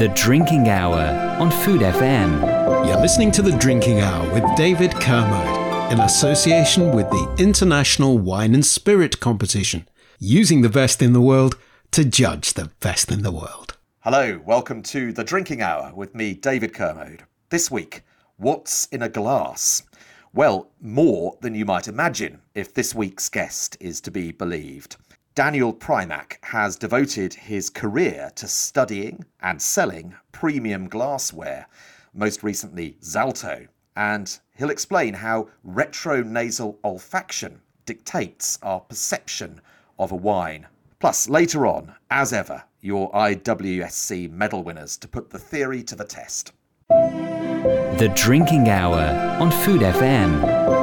The Drinking Hour on Food FM. You're listening to The Drinking Hour with David Kermode in association with the International Wine and Spirit Competition, using the best in the world to judge the best in the world. Hello, welcome to The Drinking Hour with me, David Kermode. This week, what's in a glass? Well, more than you might imagine if this week's guest is to be believed. Daniel Primack has devoted his career to studying and selling premium glassware, most recently Zalto, and he'll explain how retronasal olfaction dictates our perception of a wine. Plus, later on, as ever, your IWSC medal winners to put the theory to the test. The Drinking Hour on Food FM.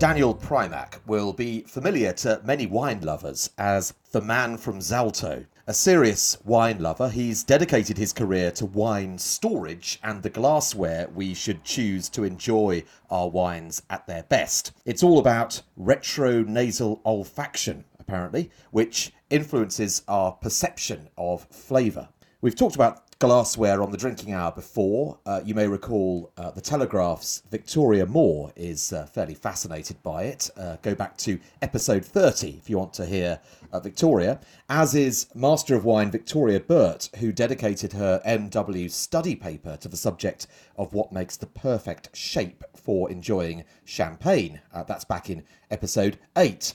Daniel Primack will be familiar to many wine lovers as the man from Zalto. A serious wine lover, he's dedicated his career to wine storage and the glassware we should choose to enjoy our wines at their best. It's all about retronasal olfaction, apparently, which influences our perception of flavour. We've talked about glassware on the drinking hour before. Uh, you may recall uh, the Telegraph's Victoria Moore is uh, fairly fascinated by it. Uh, go back to episode 30 if you want to hear uh, Victoria, as is Master of Wine Victoria Burt, who dedicated her MW study paper to the subject of what makes the perfect shape for enjoying champagne. Uh, that's back in episode 8.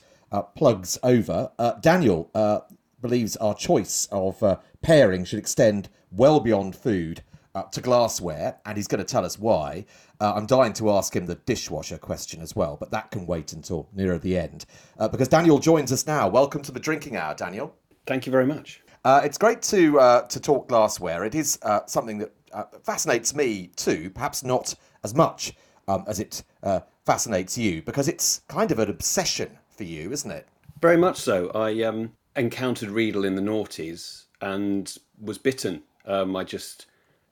plugs over. Daniel believes our choice of pairing should extend well beyond food uh, to glassware, and he's going to tell us why. Uh, I'm dying to ask him the dishwasher question as well, but that can wait until nearer the end. Uh, because Daniel joins us now. Welcome to the drinking hour, Daniel. Thank you very much. Uh, it's great to uh, to talk glassware. It is uh, something that fascinates me too, perhaps not as much um, as it fascinates you, because it's kind of an obsession for you, isn't it? Very much so. I um, encountered Riedel in the noughties and was bitten. Um, I just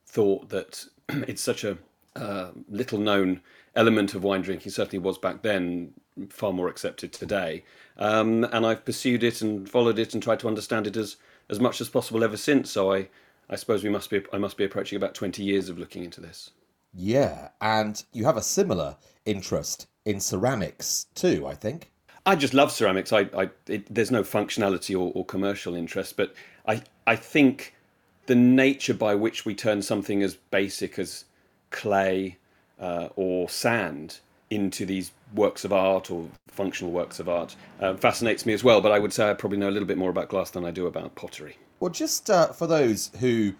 thought that it's such a uh, little known element of wine drinking, certainly was back then, far more accepted today. Um, and I've pursued it and followed it and tried to understand it as, as much as possible ever since. So I, I suppose we must be I must be approaching about 20 years of looking into this. Yeah, and you have a similar interest in ceramics too, I think. I just love ceramics. I, I it, there's no functionality or, or, commercial interest, but I, I think the nature by which we turn something as basic as clay uh, or sand into these works of art or functional works of art uh, fascinates me as well. But I would say I probably know a little bit more about glass than I do about pottery. Well, just uh, for those who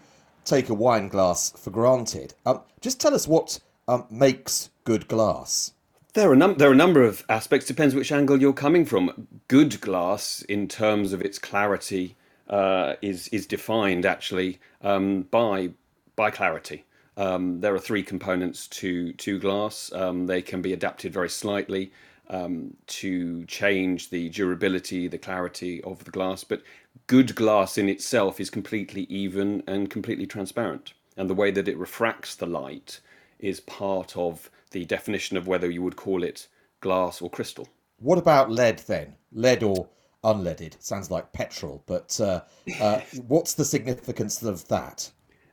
take a wine glass for granted, um, just tell us what um, makes good glass. There are, num- there are a number of aspects. Depends which angle you're coming from. Good glass, in terms of its clarity, uh, is is defined actually um, by by clarity. Um, there are three components to to glass. Um, they can be adapted very slightly um, to change the durability, the clarity of the glass. But good glass in itself is completely even and completely transparent, and the way that it refracts the light is part of the definition of whether you would call it glass or crystal. What about lead then? Lead or unleaded? Sounds like petrol, but uh, uh, what's the significance of that?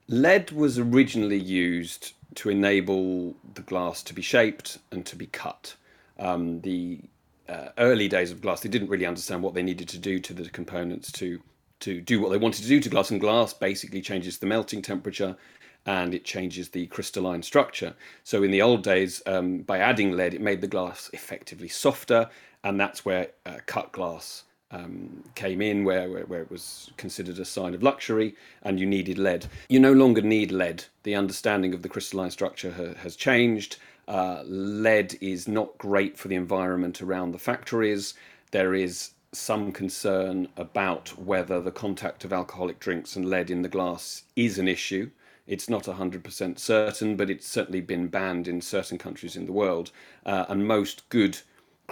Lead was originally used to enable the glass to be shaped and to be cut. Um, the uh, early days of glass, they didn't really understand what they needed to do to the components to to do what they wanted to do to glass, and glass basically changes the melting temperature and it changes the crystalline structure. So in the old days, um, by adding lead, it made the glass effectively softer, and that's where uh, cut glass um, came in, where, where, where it was considered a sign of luxury, and you needed lead. You no longer need lead. The understanding of the crystalline structure ha- has changed. Uh, lead is not great for the environment around the factories. There is some concern about whether the contact of alcoholic drinks and lead in the glass is an issue. It's not 100% certain, but it's certainly been banned in certain countries in the world. Uh, and most good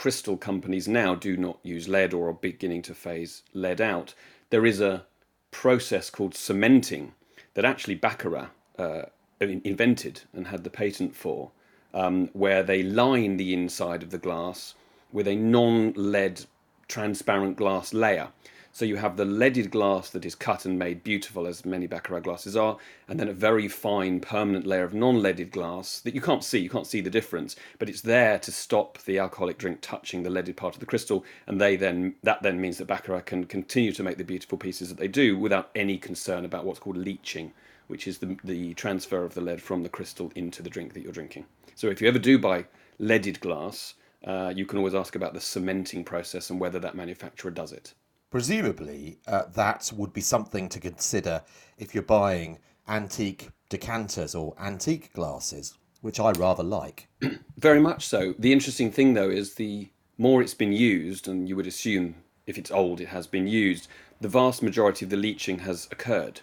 crystal companies now do not use lead or are beginning to phase lead out. There is a process called cementing that actually Baccarat uh, invented and had the patent for, um, where they line the inside of the glass with a non lead transparent glass layer. So you have the leaded glass that is cut and made beautiful, as many Baccarat glasses are, and then a very fine permanent layer of non-leaded glass that you can't see. You can't see the difference, but it's there to stop the alcoholic drink touching the leaded part of the crystal, and they then that then means that Baccarat can continue to make the beautiful pieces that they do without any concern about what's called leaching, which is the the transfer of the lead from the crystal into the drink that you're drinking. So if you ever do buy leaded glass, uh, you can always ask about the cementing process and whether that manufacturer does it. Presumably, uh, that would be something to consider if you're buying antique decanters or antique glasses, which I rather like. Very much so. The interesting thing, though, is the more it's been used, and you would assume if it's old, it has been used, the vast majority of the leaching has occurred.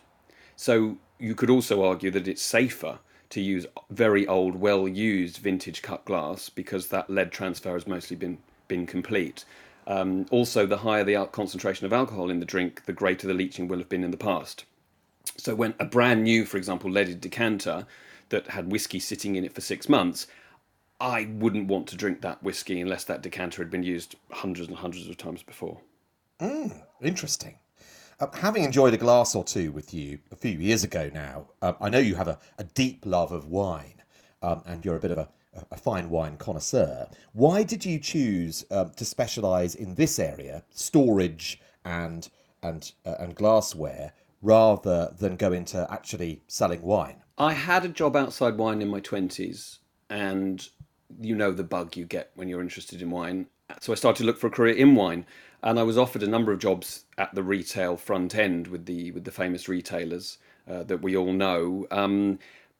So you could also argue that it's safer to use very old, well used vintage cut glass because that lead transfer has mostly been, been complete. Um, also, the higher the concentration of alcohol in the drink, the greater the leaching will have been in the past. So, when a brand new, for example, leaded decanter that had whiskey sitting in it for six months, I wouldn't want to drink that whiskey unless that decanter had been used hundreds and hundreds of times before. Mm, interesting. Uh, having enjoyed a glass or two with you a few years ago now, um, I know you have a, a deep love of wine um, and you're a bit of a, a fine wine connoisseur. Why did you choose um, to specialise in this area, storage and and uh, and glassware, rather than go into actually selling wine? I had a job outside wine in my twenties, and you know the bug you get when you're interested in wine. So I started to look for a career in wine, and I was offered a number of jobs at the retail front end with the with the famous retailers uh, that we all know. Um,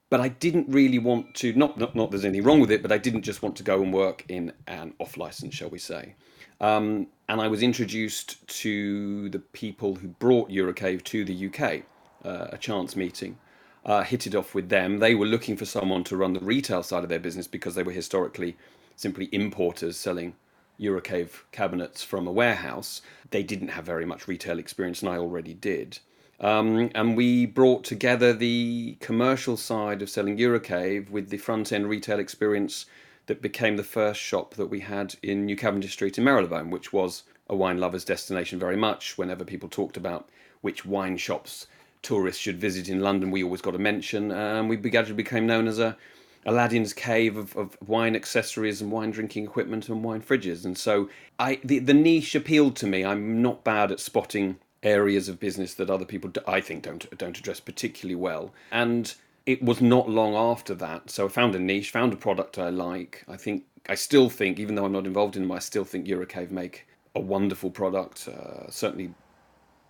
but I didn't really want to. Not, not not there's anything wrong with it, but I didn't just want to go and work in an off license, shall we say? Um, and I was introduced to the people who brought Eurocave to the UK, uh, a chance meeting. Uh, hit it off with them. They were looking for someone to run the retail side of their business because they were historically simply importers selling Eurocave cabinets from a warehouse. They didn't have very much retail experience, and I already did. Um, and we brought together the commercial side of selling Eurocave with the front end retail experience that became the first shop that we had in New Cavendish Street in Marylebone, which was a wine lover's destination very much. Whenever people talked about which wine shops tourists should visit in London, we always got a mention. And we gradually became known as a Aladdin's cave of, of wine accessories and wine drinking equipment and wine fridges. And so I the, the niche appealed to me. I'm not bad at spotting areas of business that other people, I think, don't don't address particularly well. And it was not long after that, so I found a niche, found a product I like. I think I still think, even though I'm not involved in them, I still think Eurocave make a wonderful product. Uh, certainly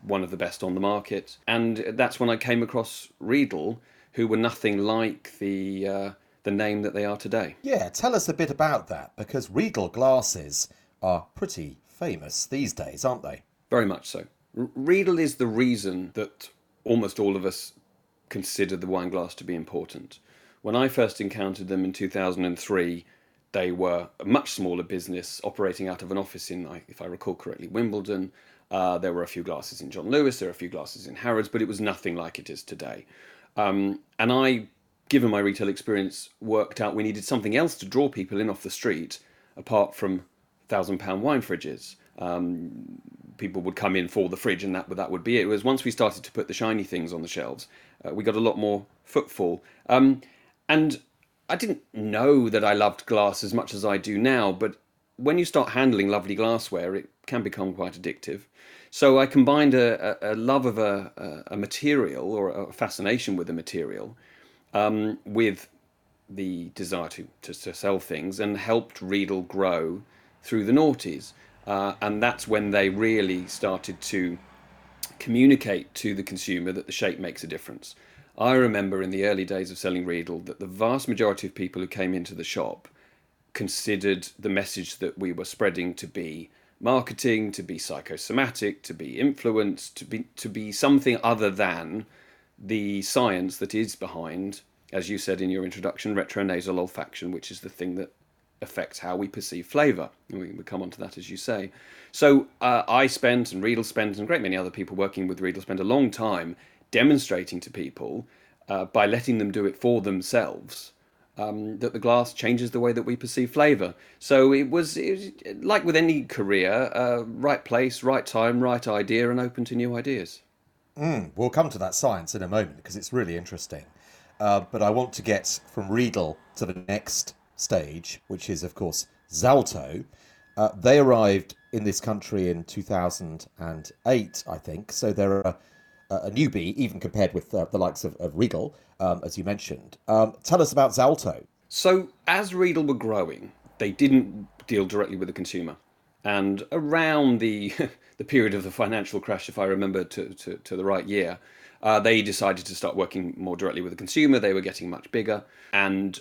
one of the best on the market. And that's when I came across Riedel, who were nothing like the uh, the name that they are today. Yeah, tell us a bit about that because Riedel glasses are pretty famous these days, aren't they? Very much so. Riedel is the reason that almost all of us consider the wine glass to be important. When I first encountered them in 2003, they were a much smaller business operating out of an office in, if I recall correctly, Wimbledon. Uh, there were a few glasses in John Lewis, there were a few glasses in Harrods, but it was nothing like it is today. Um, and I, given my retail experience, worked out we needed something else to draw people in off the street apart from thousand pound wine fridges. Um, people would come in for the fridge, and that that would be it. It was once we started to put the shiny things on the shelves, uh, we got a lot more footfall. Um, and I didn't know that I loved glass as much as I do now, but when you start handling lovely glassware, it can become quite addictive. So I combined a, a, a love of a, a, material or a fascination with a material um, with the desire to, to, to, sell things and helped Riedel grow through the noughties. Uh, and that's when they really started to communicate to the consumer that the shape makes a difference. I remember in the early days of selling Riedel that the vast majority of people who came into the shop considered the message that we were spreading to be marketing, to be psychosomatic, to be influenced, to be to be something other than the science that is behind, as you said in your introduction, retronasal olfaction, which is the thing that affects how we perceive flavour. We, we come on to that, as you say. So uh, I spent, and Riedel spent, and a great many other people working with Riedel spent a long time demonstrating to people uh, by letting them do it for themselves um, that the glass changes the way that we perceive flavour. So it was, it was, like with any career, uh, right place, right time, right idea, and open to new ideas. Mm, we'll come to that science in a moment because it's really interesting. Uh, but I want to get from Riedel to the next stage, which is, of course, Zalto. Uh, they arrived in this country in 2008, I think. So they're a, a newbie, even compared with uh, the likes of, of Riedel, um, as you mentioned. Um, tell us about Zalto. So, as Riedel were growing, they didn't deal directly with the consumer. And around the the period of the financial crash, if I remember to, to, to the right year, uh, they decided to start working more directly with the consumer. They were getting much bigger. And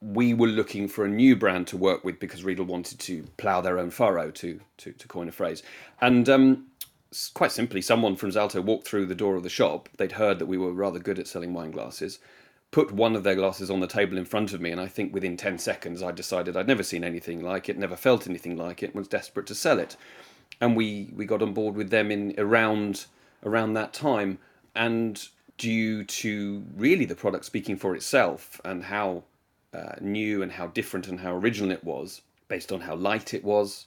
we were looking for a new brand to work with because Riedel wanted to plough their own furrow, to, to, to coin a phrase. And um, quite simply, someone from Zalto walked through the door of the shop. They'd heard that we were rather good at selling wine glasses, put one of their glasses on the table in front of me, and I think within 10 seconds I decided I'd never seen anything like it, never felt anything like it, and was desperate to sell it and we we got on board with them in around around that time and due to really the product speaking for itself and how uh, new and how different and how original it was based on how light it was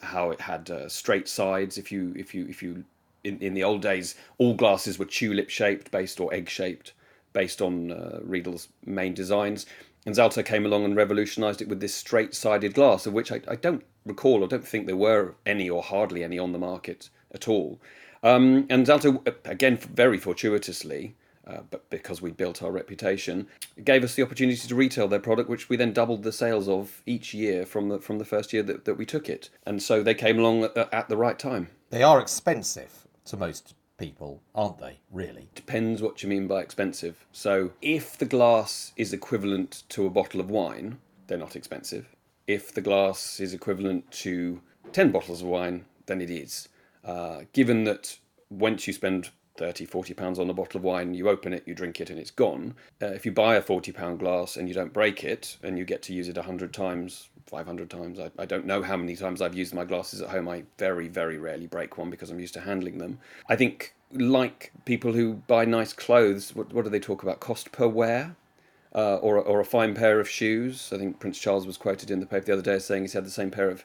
how it had uh, straight sides if you if you if you in, in the old days all glasses were tulip shaped based or egg shaped based on uh, Riedel's main designs and Zalto came along and revolutionized it with this straight sided glass of which I, I don't recall, I don't think there were any or hardly any on the market at all. Um, and Zalto, again, very fortuitously, uh, but because we built our reputation, it gave us the opportunity to retail their product, which we then doubled the sales of each year from the from the first year that, that we took it. And so they came along at, at the right time. They are expensive to most people, aren't they? Really? Depends what you mean by expensive. So if the glass is equivalent to a bottle of wine, they're not expensive if the glass is equivalent to 10 bottles of wine, then it is. Uh, given that once you spend 30, 40 pounds on a bottle of wine, you open it, you drink it, and it's gone. Uh, if you buy a 40 pound glass and you don't break it and you get to use it 100 times, 500 times, I, I don't know how many times I've used my glasses at home. I very, very rarely break one because I'm used to handling them. I think, like people who buy nice clothes, what, what do they talk about? Cost per wear? uh, or, or a fine pair of shoes. I think Prince Charles was quoted in the paper the other day saying he's had the same pair of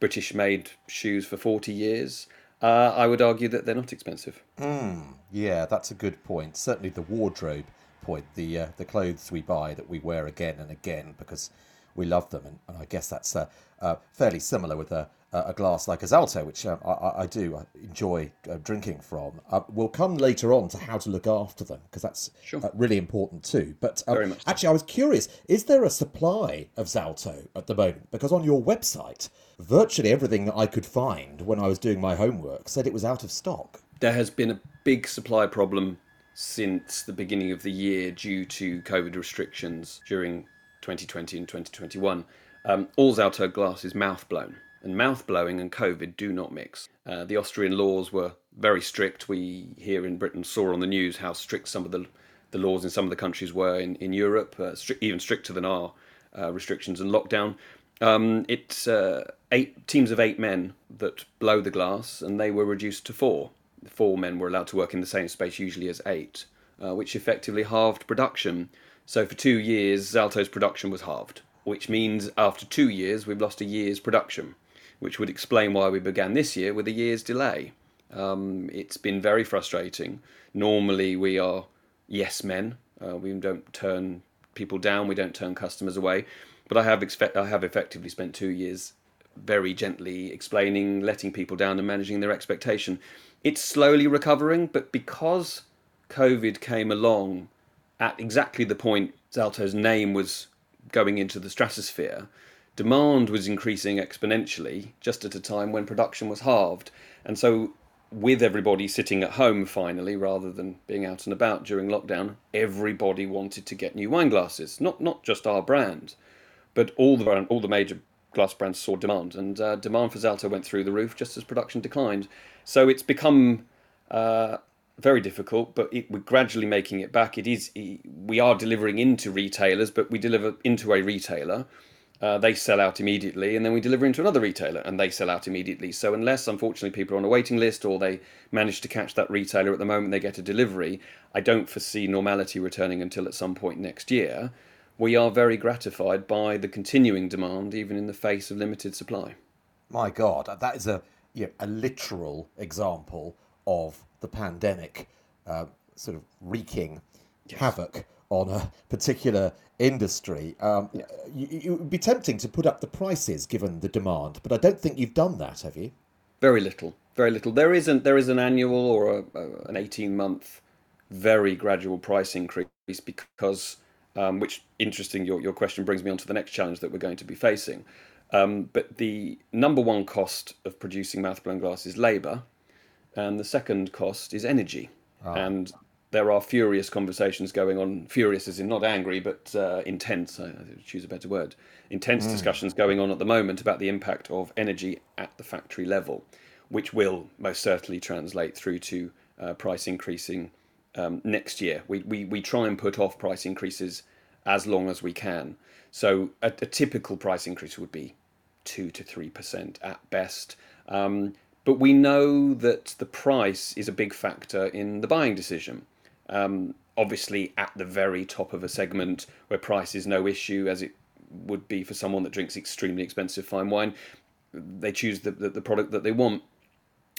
British made shoes for 40 years. Uh, I would argue that they're not expensive. Mm, yeah, that's a good point. Certainly the wardrobe point, the uh, the clothes we buy that we wear again and again because we love them, and, and I guess that's uh, uh fairly similar with a, a glass like a Zalto, which uh, I, I, do enjoy uh, drinking from. Uh, we'll come later on to how to look after them because that's sure. Uh, really important too. But um, actually, I was curious: is there a supply of Zalto at the moment? Because on your website, virtually everything that I could find when I was doing my homework said it was out of stock. There has been a big supply problem since the beginning of the year due to COVID restrictions during 2020 and 2021. Um, all Zalto glass is mouth blown and mouth blowing and COVID do not mix. Uh, the Austrian laws were very strict. We here in Britain saw on the news how strict some of the, the laws in some of the countries were in, in Europe, uh, stri- even stricter than our uh, restrictions and lockdown. Um, it's uh, eight teams of eight men that blow the glass, and they were reduced to four. Four men were allowed to work in the same space, usually as eight, uh, which effectively halved production. So for two years, Zalto's production was halved, which means after two years, we've lost a year's production which would explain why we began this year with a year's delay. Um, it's been very frustrating. Normally, we are yes men. Uh, we don't turn people down. We don't turn customers away. But I have expect I have effectively spent two years very gently explaining, letting people down, and managing their expectation. It's slowly recovering, but because COVID came along at exactly the point Zalto's name was going into the stratosphere, demand was increasing exponentially just at a time when production was halved. And so, with everybody sitting at home finally, rather than being out and about during lockdown, everybody wanted to get new wine glasses. Not not just our brand, but all the all the major glass brands saw demand, and uh, demand for Zalto went through the roof just as production declined. So it's become uh, very difficult, but it, we're gradually making it back. It is we are delivering into retailers, but we deliver into a retailer. Uh, they sell out immediately, and then we deliver into another retailer, and they sell out immediately. So unless, unfortunately, people are on a waiting list or they manage to catch that retailer at the moment they get a delivery, I don't foresee normality returning until at some point next year. We are very gratified by the continuing demand, even in the face of limited supply. My God, that is a you know, a literal example of the pandemic uh, sort of wreaking yes. havoc on a particular industry. Um, yeah. you, it would be tempting to put up the prices given the demand, but I don't think you've done that, have you? Very little, very little. There isn't. There is an annual or a, a, an eighteen month, very gradual price increase because, um, which interesting. Your your question brings me on to the next challenge that we're going to be facing. Um, but the number one cost of producing mouth blown glass is labour, and the second cost is energy. Oh. And there are furious conversations going on. Furious as in not angry, but uh, intense. I, I choose a better word. Intense mm. discussions going on at the moment about the impact of energy at the factory level, which will most certainly translate through to uh, price increasing um, next year. We, we we try and put off price increases as long as we can. So a, a typical price increase would be two to three percent at best. Um, but we know that the price is a big factor in the buying decision. Um, obviously, at the very top of a segment where price is no issue, as it would be for someone that drinks extremely expensive fine wine, they choose the, the, the product that they want.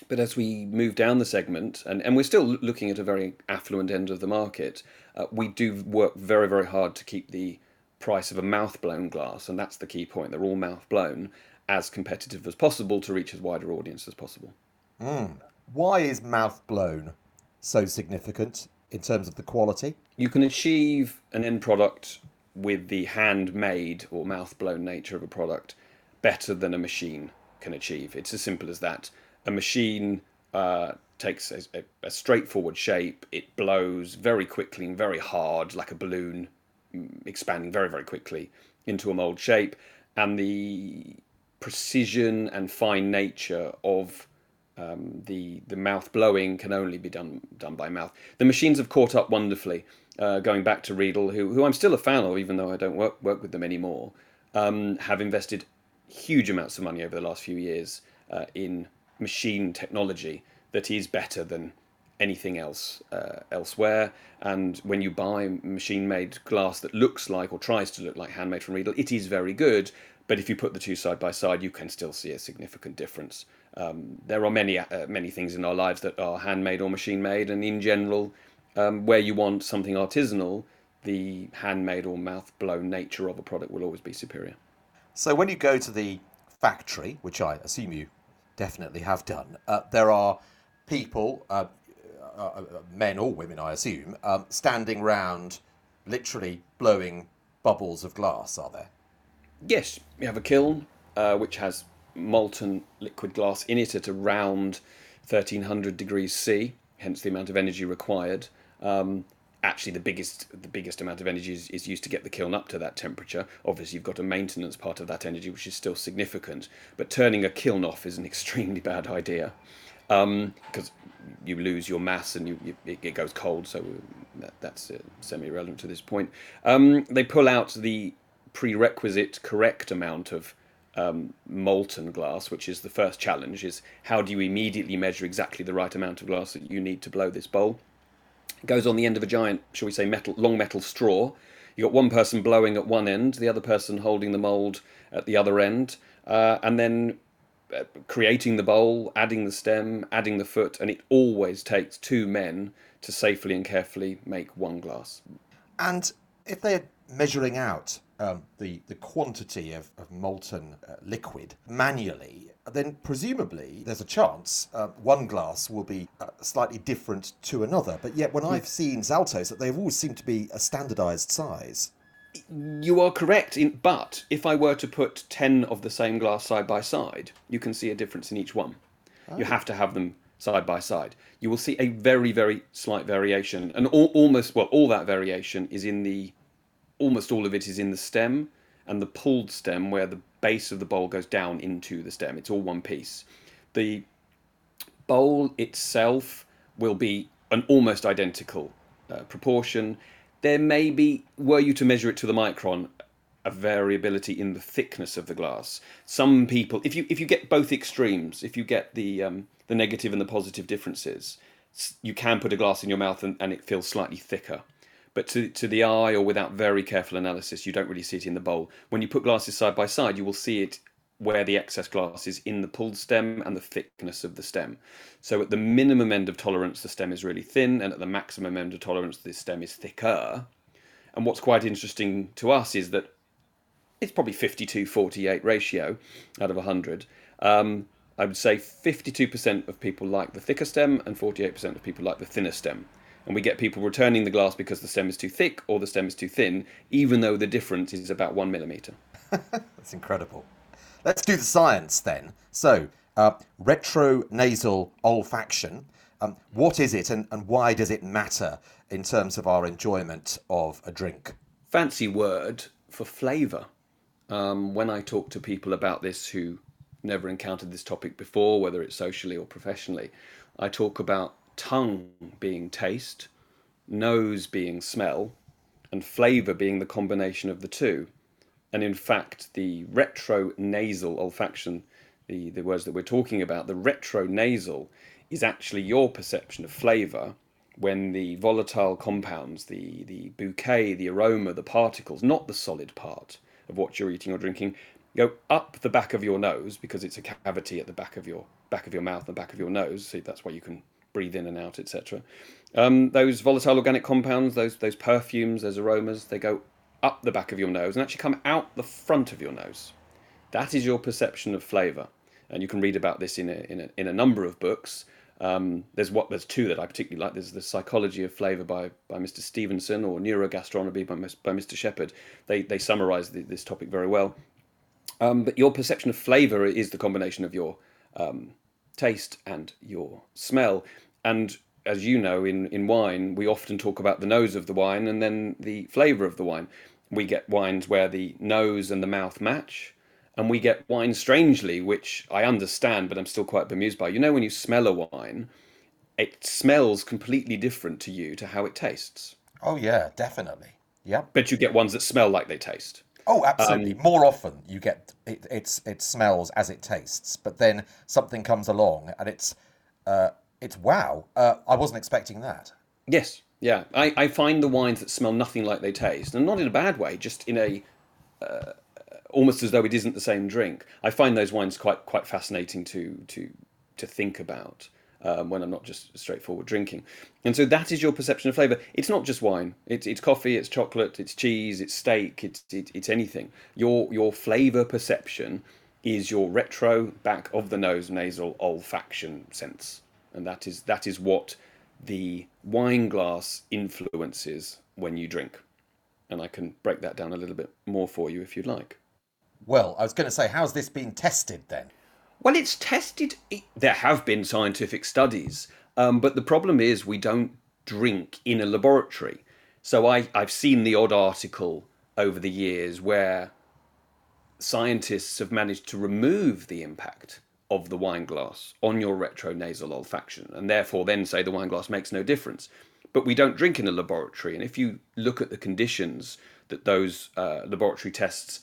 But as we move down the segment, and, and we're still looking at a very affluent end of the market, uh, we do work very, very hard to keep the price of a mouth blown glass, and that's the key point. They're all mouth blown, as competitive as possible to reach as wider audience as possible. Mm. Why is mouth blown so significant in terms of the quality? You can achieve an end product with the handmade or mouth blown nature of a product better than a machine can achieve. It's as simple as that. A machine uh, takes a, a, a, straightforward shape, it blows very quickly and very hard, like a balloon, mm, expanding very, very quickly into a mold shape. And the precision and fine nature of um, the the mouth blowing can only be done done by mouth. The machines have caught up wonderfully. Uh, going back to Riedel, who who I'm still a fan of, even though I don't work work with them anymore, um, have invested huge amounts of money over the last few years uh, in machine technology that is better than anything else uh, elsewhere. And when you buy machine made glass that looks like or tries to look like handmade from Riedel, it is very good. But if you put the two side by side, you can still see a significant difference. Um, there are many uh, many things in our lives that are handmade or machine made, and in general, um, where you want something artisanal, the handmade or mouth blown nature of a product will always be superior. So when you go to the factory, which I assume you definitely have done, uh, there are people, uh, uh, uh men or women, I assume, um, standing round, literally blowing bubbles of glass. Are there? Yes, we have a kiln uh, which has molten liquid glass in it at around 1300 degrees C, hence the amount of energy required. Um, actually, the biggest the biggest amount of energy is, is, used to get the kiln up to that temperature. Obviously, you've got a maintenance part of that energy, which is still significant. But turning a kiln off is an extremely bad idea because um, you lose your mass and you, you, it, goes cold. So that, that's uh, semi-relevant to this point. Um, they pull out the prerequisite correct amount of um, molten glass, which is the first challenge, is how do you immediately measure exactly the right amount of glass that you need to blow this bowl? It goes on the end of a giant, shall we say, metal, long metal straw. You got one person blowing at one end, the other person holding the mold at the other end, uh, and then uh, creating the bowl, adding the stem, adding the foot, and it always takes two men to safely and carefully make one glass. And if they're measuring out um, the the quantity of, of molten uh, liquid manually, then presumably there's a chance uh, one glass will be uh, slightly different to another. But yet, when I've seen Zaltos, that they've always seemed to be a standardised size. You are correct, in, but if I were to put ten of the same glass side by side, you can see a difference in each one. Oh. You have to have them side by side. You will see a very, very slight variation, and all, almost well, all that variation is in the almost all of it is in the stem and the pulled stem where the base of the bowl goes down into the stem. It's all one piece. The bowl itself will be an almost identical uh, proportion. There may be, were you to measure it to the micron, a variability in the thickness of the glass. Some people, if you if you get both extremes, if you get the um, the negative and the positive differences, you can put a glass in your mouth and, and it feels slightly thicker. But to, to the eye or without very careful analysis, you don't really see it in the bowl. When you put glasses side by side, you will see it where the excess glass is in the pulled stem and the thickness of the stem. So at the minimum end of tolerance, the stem is really thin, and at the maximum end of tolerance, the stem is thicker. And what's quite interesting to us is that it's probably 52 48 ratio out of 100. Um, I would say 52% of people like the thicker stem and 48% of people like the thinner stem. And we get people returning the glass because the stem is too thick or the stem is too thin, even though the difference is about one millimeter. That's incredible. Let's do the science then. So, uh, retronasal olfaction. Um, what is it and, and why does it matter in terms of our enjoyment of a drink? Fancy word for flavour. Um, when I talk to people about this who never encountered this topic before, whether it's socially or professionally, I talk about tongue being taste, nose being smell, and flavour being the combination of the two. And in fact, the retronasal olfaction, the, the words that we're talking about, the retronasal is actually your perception of flavour when the volatile compounds, the, the bouquet, the aroma, the particles, not the solid part of what you're eating or drinking, go up the back of your nose because it's a cavity at the back of your back of your mouth, and back of your nose. So that's why you can breathe in and out, etc. Um, those volatile organic compounds, those those perfumes, those aromas, they go up the back of your nose and actually come out the front of your nose. That is your perception of flavour, and you can read about this in a in a, in a number of books. Um, there's what there's two that I particularly like. There's the Psychology of Flavour by, by Mr. Stevenson or Neurogastronomy by, by Mr. Shepherd. They they summarise the, this topic very well. Um, but your perception of flavour is the combination of your um, taste and your smell. And as you know, in, in wine, we often talk about the nose of the wine and then the flavour of the wine. We get wines where the nose and the mouth match, and we get wine strangely, which I understand, but I'm still quite bemused by. You know, when you smell a wine, it smells completely different to you to how it tastes. Oh, yeah, definitely. Yep. But you get ones that smell like they taste. Oh, absolutely. Um, More often, you get it, it's it smells as it tastes, but then something comes along and it's uh, it's wow. Uh, I wasn't expecting that. Yes, yeah. I, I find the wines that smell nothing like they taste, and not in a bad way, just in a uh, almost as though it isn't the same drink. I find those wines quite quite fascinating to to to think about um, when I'm not just straightforward drinking. And so that is your perception of flavour. It's not just wine. It's, it's coffee, it's chocolate, it's cheese, it's steak, it's, it, it's anything. Your, your flavour perception is your retro back of the nose nasal olfaction sense. And that is, that is what the wine glass influences when you drink. And I can break that down a little bit more for you if you'd like. Well, I was going to say, how's this been tested then? Well, it's tested. There have been scientific studies, um, but the problem is we don't drink in a laboratory. So I, I've seen the odd article over the years where scientists have managed to remove the impact of the wine glass on your retronasal olfaction and therefore then say the wine glass makes no difference. But we don't drink in a laboratory. And if you look at the conditions that those uh, laboratory tests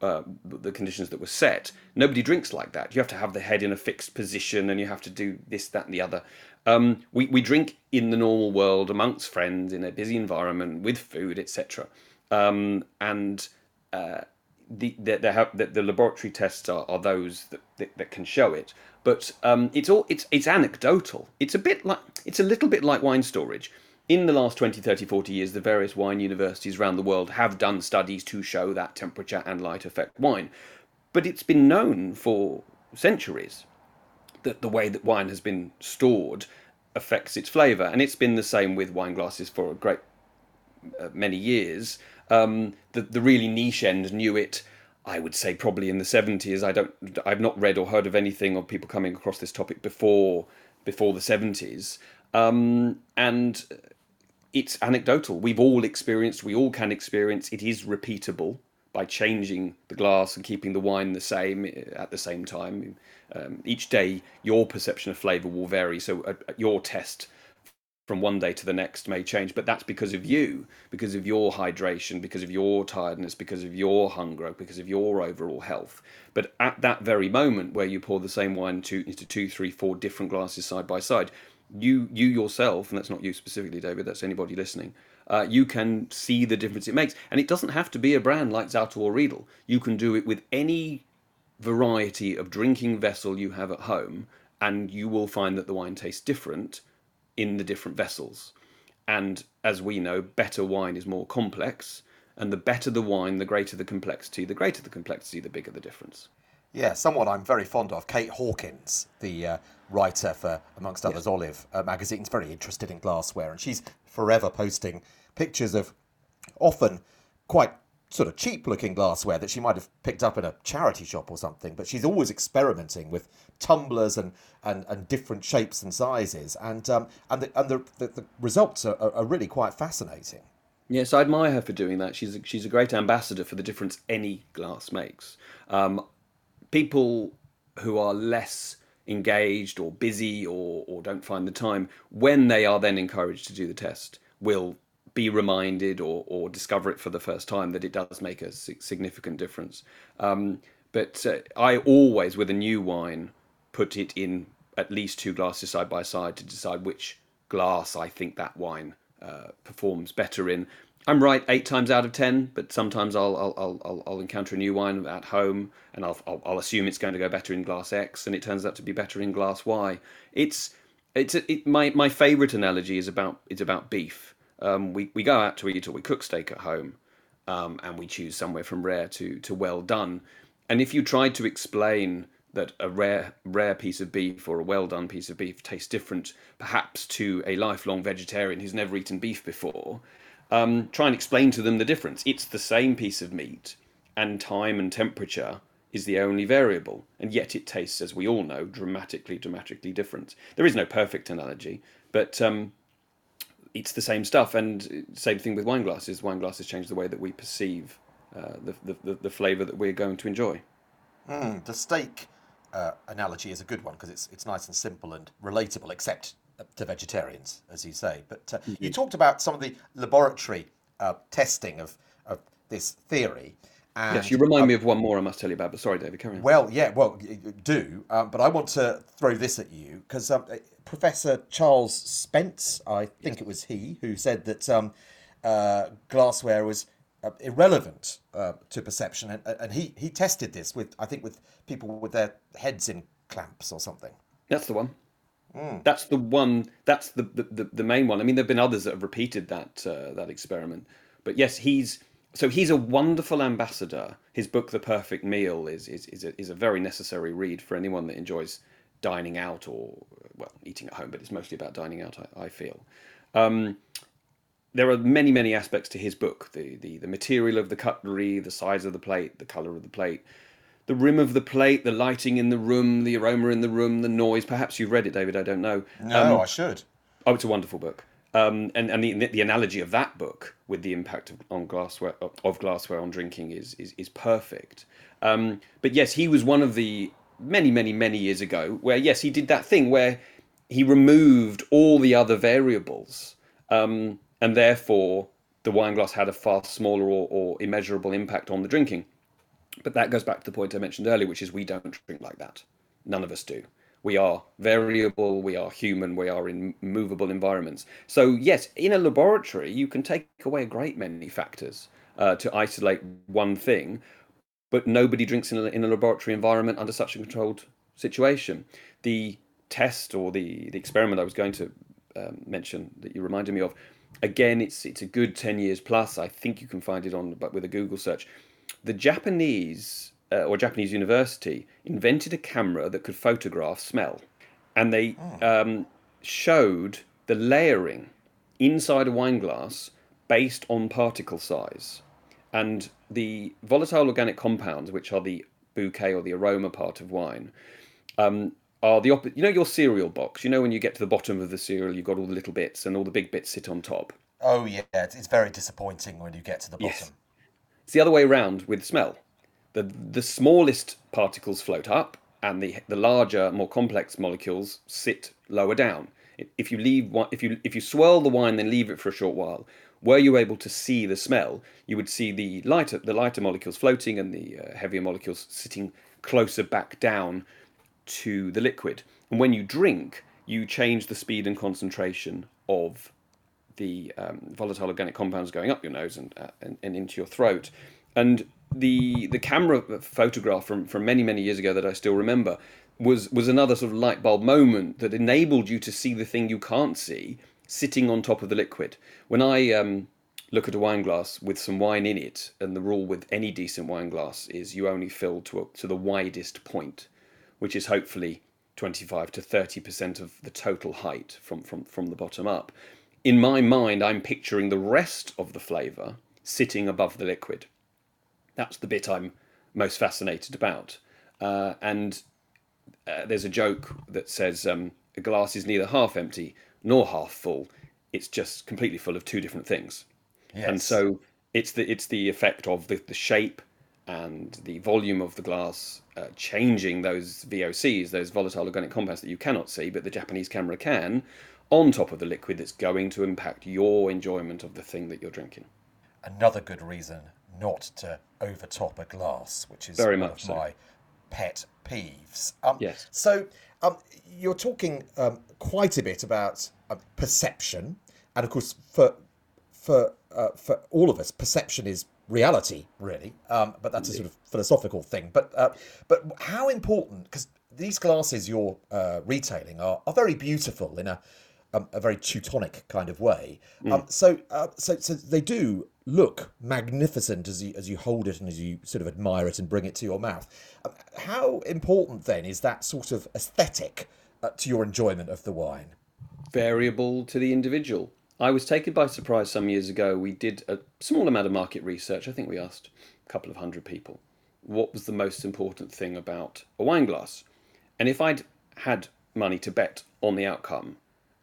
uh, the conditions that were set. Nobody drinks like that. You have to have the head in a fixed position, and you have to do this, that, and the other. Um, we we drink in the normal world amongst friends in a busy environment with food, etc. Um, and uh, the the, the, the laboratory tests are, are those that, that, that can show it. But um, it's all it's it's anecdotal. It's a bit like it's a little bit like wine storage in the last 20, 30, 40 years, the various wine universities around the world have done studies to show that temperature and light affect wine. But it's been known for centuries that the way that wine has been stored affects its flavour. And it's been the same with wine glasses for a great many years. Um, the, the really niche end knew it. I would say probably in the 70s. I don't. I've not read or heard of anything of people coming across this topic before before the 70s. Um, and it's anecdotal. We've all experienced, we all can experience, it is repeatable by changing the glass and keeping the wine the same at the same time. Um, each day, your perception of flavour will vary. So uh, your test from one day to the next may change, but that's because of you, because of your hydration, because of your tiredness, because of your hunger, because of your overall health. But at that very moment where you pour the same wine into, into two, three, four different glasses side by side, you you yourself, and that's not you specifically, David, that's anybody listening, uh, you can see the difference it makes. And it doesn't have to be a brand like Zalto or Riedel. You can do it with any variety of drinking vessel you have at home, and you will find that the wine tastes different in the different vessels. And as we know, better wine is more complex, and the better the wine, the greater the complexity. The greater the complexity, the bigger the difference. Yeah, someone I'm very fond of, Kate Hawkings, the uh, writer for, amongst others, yes. Olive uh, magazine, is very interested in glassware, and she's forever posting pictures of often quite sort of cheap looking glassware that she might have picked up in a charity shop or something, but she's always experimenting with tumblers and, and, and different shapes and sizes. And, um, and, the, and the, the, the results are, are really quite fascinating. Yes, I admire her for doing that. She's a, she's a great ambassador for the difference any glass makes. Um, people who are less engaged or busy or, or don't find the time, when they are then encouraged to do the test, will be reminded or, or discover it for the first time that it does make a significant difference. Um, but uh, I always, with a new wine, put it in at least two glasses side by side to decide which glass I think that wine uh, performs better in. I'm right eight times out of ten, but sometimes I'll I'll I'll, I'll encounter a new wine at home, and I'll, I'll, I'll assume it's going to go better in glass X, and it turns out to be better in glass Y. It's it's it, my my favourite analogy is about it's about beef. Um, we, we go out to eat or we cook steak at home um, and we choose somewhere from rare to, to well done. And if you tried to explain that a rare rare piece of beef or a well done piece of beef tastes different, perhaps to a lifelong vegetarian who's never eaten beef before, um, try and explain to them the difference. It's the same piece of meat, and time and temperature is the only variable, and yet it tastes, as we all know, dramatically, dramatically different. There is no perfect analogy, but um, it's the same stuff. And same thing with wine glasses. Wine glasses change the way that we perceive uh, the, the, the flavour that we're going to enjoy. Mm, the steak uh, analogy is a good one because it's, it's nice and simple and relatable, except to vegetarians, as you say. But uh, mm-hmm. you talked about some of the laboratory uh, testing of, of this theory. And, yes, you remind me of one more I must tell you about, but sorry, David, carry on. Well, yeah, well, do. Um, but I want to throw this at you because um, Professor Charles Spence, I think yes. it was he, who said that um, uh, glassware was uh, irrelevant uh, to perception, and, and, he he tested this with I think with people with their heads in clamps or something. That's the one. Mm. That's the one. That's the, the the main one. I mean, there've been others that have repeated that uh, that experiment, but yes, he's so he's a wonderful ambassador. His book, The Perfect Meal, is is is a, is a very necessary read for anyone that enjoys dining out or well eating at home, but it's mostly about dining out. I, I feel. Um, there are many many aspects to his book: the, the the material of the cutlery, the size of the plate, the color of the plate, the rim of the plate, the lighting in the room, the aroma in the room, the noise. Perhaps you've read it, David. I don't know. No, um, I should. Oh, it's a wonderful book. Um, and and the, the analogy of that book with the impact of, on glassware of glassware on drinking is is, is perfect. Um, but yes, he was one of the many, many, many years ago, where yes, he did that thing where he removed all the other variables, um, and therefore the wine glass had a far smaller or, or immeasurable impact on the drinking. But that goes back to the point I mentioned earlier, which is we don't drink like that. None of us do. We are variable, we are human, we are in movable environments. So, yes, in a laboratory, you can take away a great many factors uh, to isolate one thing, but nobody drinks in a, in a laboratory environment under such a controlled situation. The test or the, the experiment I was going to um, mention that you reminded me of, again, it's it's a good ten years plus. I think you can find it on, but with a Google search, the Japanese uh, or Japanese university invented a camera that could photograph smell, and they oh. um, showed the layering inside a wine glass based on particle size and the volatile organic compounds, which are the bouquet or the aroma part of wine, um, are the opposite. You know your cereal box. You know when you get to the bottom of the cereal, you've got all the little bits, and all the big bits sit on top. Oh yeah, it's very disappointing when you get to the bottom. Yes. It's the other way around with smell. The, the smallest particles float up, and the, the larger, more complex molecules sit lower down. If you leave if you if you swirl the wine, then leave it for a short while, were you able to see the smell, you would see the lighter the lighter molecules floating and the uh, heavier molecules sitting closer back down to the liquid. And when you drink, you change the speed and concentration of the um, volatile organic compounds going up your nose and, uh, and, and into your throat. And the the camera photograph from, from many many years ago that I still remember was was another sort of light bulb moment that enabled you to see the thing you can't see sitting on top of the liquid. When I um, look at a wine glass with some wine in it, and the rule with any decent wine glass is you only fill to a, to the widest point, which is hopefully 25 to 30 percent of the total height from, from from the bottom up. In my mind, I'm picturing the rest of the flavour sitting above the liquid. That's the bit I'm most fascinated about. Uh, and uh, there's a joke that says um, a glass is neither half empty nor half full. It's just completely full of two different things. Yes. And so it's the it's the effect of the, the shape and the volume of the glass uh, changing those VOCs, those volatile organic compounds that you cannot see, but the Japanese camera can, on top of the liquid that's going to impact your enjoyment of the thing that you're drinking. Another good reason not to overtop a glass, which is Very one much of so. my pet peeves. Um, yes. So um, you're talking um, quite a bit about uh, perception, and of course, for for uh, for all of us, perception is reality, really. Um, but that's a sort of philosophical thing. But uh, but how important? Because these glasses you're uh, retailing are, are very beautiful in a um, a very Teutonic kind of way. Mm. Um, so, uh, so, so they do look magnificent as you as you hold it and as you sort of admire it and bring it to your mouth. Um, how important then is that sort of aesthetic uh, to your enjoyment of the wine? Variable to the individual. I was taken by surprise some years ago. We did a small amount of market research. I think we asked a couple of hundred people what was the most important thing about a wine glass. And if I'd had money to bet on the outcome,